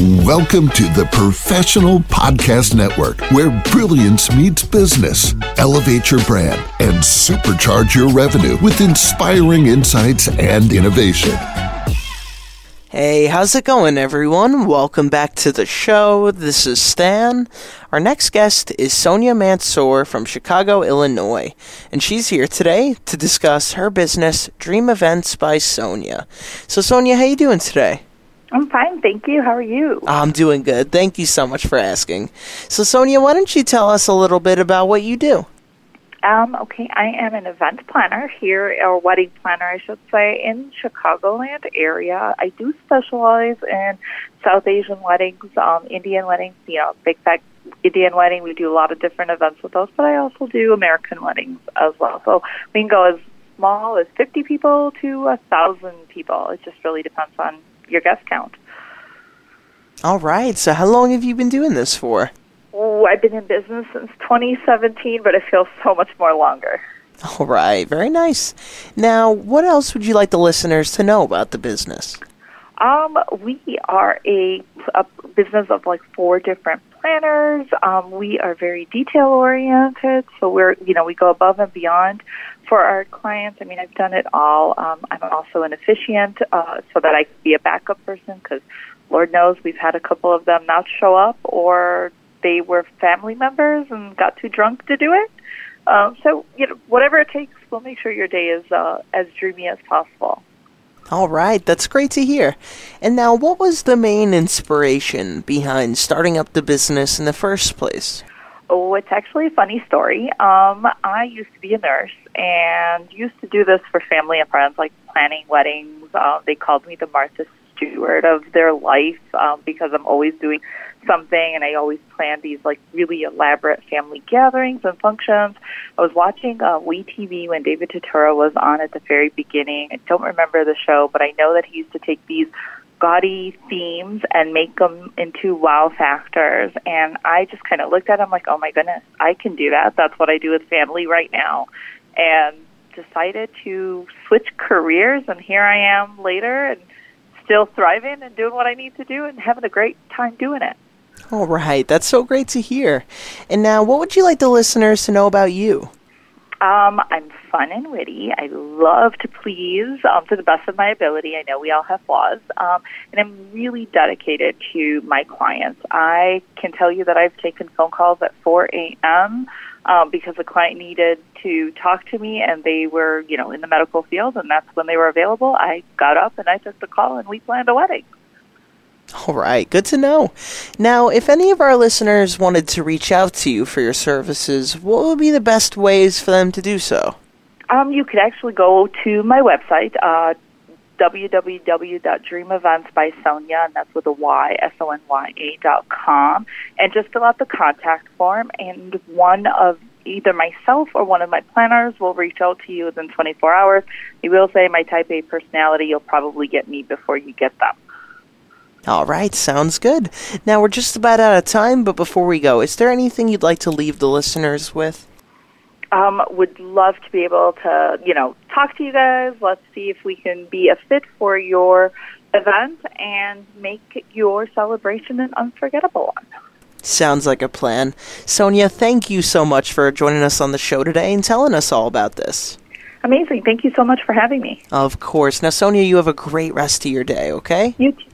Welcome to the Professional Podcast Network, where brilliance meets business. Elevate your brand and supercharge your revenue with inspiring insights and innovation. Hey, how's it going, everyone? Welcome back to the show. This is Stan. Our next guest is Sonya Mansour from Chicago, Illinois, and she's here today to discuss her business, Dream Events by Sonya. So, Sonya, how you doing today? I'm fine, thank you. How are you? I'm doing good. Thank you so much for asking. So, Sonya, why don't you tell us a little bit about what you do? Um, okay, I am an event planner here, or wedding planner, I should say, in Chicagoland area. I do specialize in South Asian weddings, um, Indian weddings, you know, big fat Indian wedding. We do a lot of different events with those, but I also do American weddings as well. So we can go as small as 50 people to a thousand people. It just really depends on your guest count. All right. So, how long have you been doing this for? Oh, I've been in business since 2017, but it feels so much more longer. All right, very nice. Now, what else would you like the listeners to know about the business? Um, we are a, a business of like four different planners. Um, we are very detail oriented, so we're you know we go above and beyond for our clients. I mean, I've done it all. Um, I'm also an officiant, uh, so that I can be a backup person because Lord knows we've had a couple of them not show up or they were family members and got too drunk to do it. Um, so, you know, whatever it takes, we'll make sure your day is uh, as dreamy as possible. All right, that's great to hear. And now, what was the main inspiration behind starting up the business in the first place? Oh, it's actually a funny story. Um, I used to be a nurse and used to do this for family and friends, like planning weddings. Uh, they called me the Martha Stewart of their life um, because I'm always doing something and I always plan these like really elaborate family gatherings and functions. I was watching uh, WeTV when David Tutera was on at the very beginning. I don't remember the show, but I know that he used to take these gaudy themes and make them into wow factors. And I just kind of looked at them like, oh my goodness, I can do that. That's what I do with family right now. And decided to switch careers. And here I am later and still thriving and doing what I need to do and having a great time doing it. All right, that's so great to hear. And now, what would you like the listeners to know about you? Um, I'm fun and witty. I love to please um, to the best of my ability. I know we all have flaws. Um, and I'm really dedicated to my clients. I can tell you that I've taken phone calls at 4 a.m. Um, because a client needed to talk to me and they were, you know, in the medical field and that's when they were available. I got up and I took the call and we planned a wedding. All right, good to know. Now, if any of our listeners wanted to reach out to you for your services, what would be the best ways for them to do so? Um, you could actually go to my website, uh, www.dreameventsbysonya, and that's with a Y, S-O-N-Y-A dot com, and just fill out the contact form, and one of either myself or one of my planners will reach out to you within 24 hours. He will say my type A personality, you'll probably get me before you get them. All right, sounds good. Now we're just about out of time, but before we go, is there anything you'd like to leave the listeners with? Um, would love to be able to, you know, talk to you guys. Let's see if we can be a fit for your event and make your celebration an unforgettable one. Sounds like a plan. Sonya, thank you so much for joining us on the show today and telling us all about this. Amazing. Thank you so much for having me. Of course. Now, Sonya, you have a great rest of your day, okay? You, t-